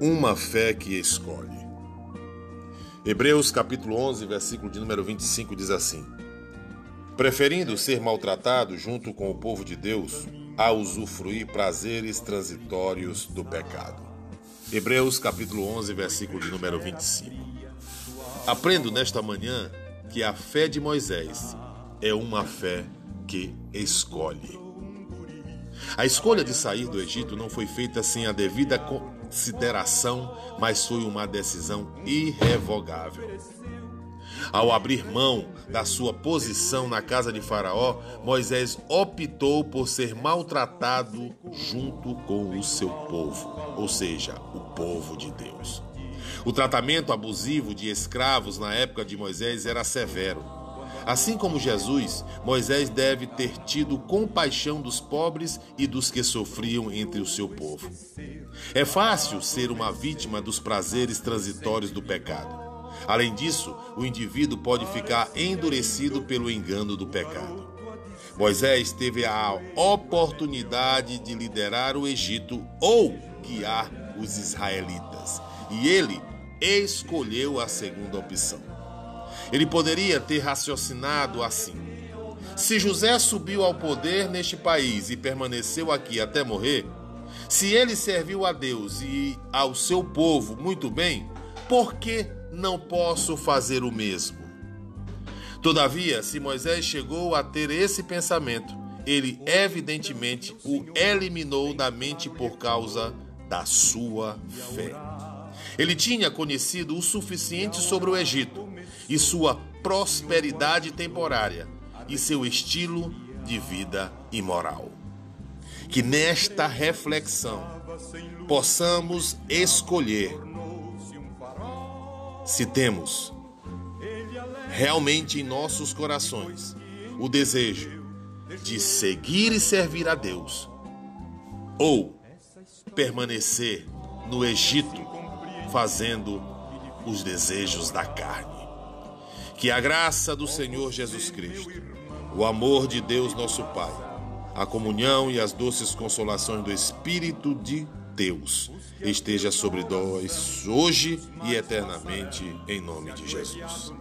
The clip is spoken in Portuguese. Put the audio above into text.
Uma fé que escolhe. Hebreus capítulo 11, versículo de número 25 diz assim: Preferindo ser maltratado junto com o povo de Deus a usufruir prazeres transitórios do pecado. Hebreus capítulo 11, versículo de número 25. Aprendo nesta manhã que a fé de Moisés é uma fé que escolhe. A escolha de sair do Egito não foi feita sem a devida consideração, mas foi uma decisão irrevogável. Ao abrir mão da sua posição na casa de Faraó, Moisés optou por ser maltratado junto com o seu povo, ou seja, o povo de Deus. O tratamento abusivo de escravos na época de Moisés era severo. Assim como Jesus, Moisés deve ter tido compaixão dos pobres e dos que sofriam entre o seu povo. É fácil ser uma vítima dos prazeres transitórios do pecado. Além disso, o indivíduo pode ficar endurecido pelo engano do pecado. Moisés teve a oportunidade de liderar o Egito ou guiar os israelitas, e ele escolheu a segunda opção. Ele poderia ter raciocinado assim: se José subiu ao poder neste país e permaneceu aqui até morrer, se ele serviu a Deus e ao seu povo muito bem, por que não posso fazer o mesmo? Todavia, se Moisés chegou a ter esse pensamento, ele evidentemente o eliminou da mente por causa da sua fé. Ele tinha conhecido o suficiente sobre o Egito e sua prosperidade temporária e seu estilo de vida imoral. Que nesta reflexão possamos escolher se temos realmente em nossos corações o desejo de seguir e servir a Deus ou permanecer no Egito fazendo os desejos da carne. Que a graça do Senhor Jesus Cristo, o amor de Deus nosso Pai, a comunhão e as doces consolações do Espírito de Deus esteja sobre nós hoje e eternamente, em nome de Jesus.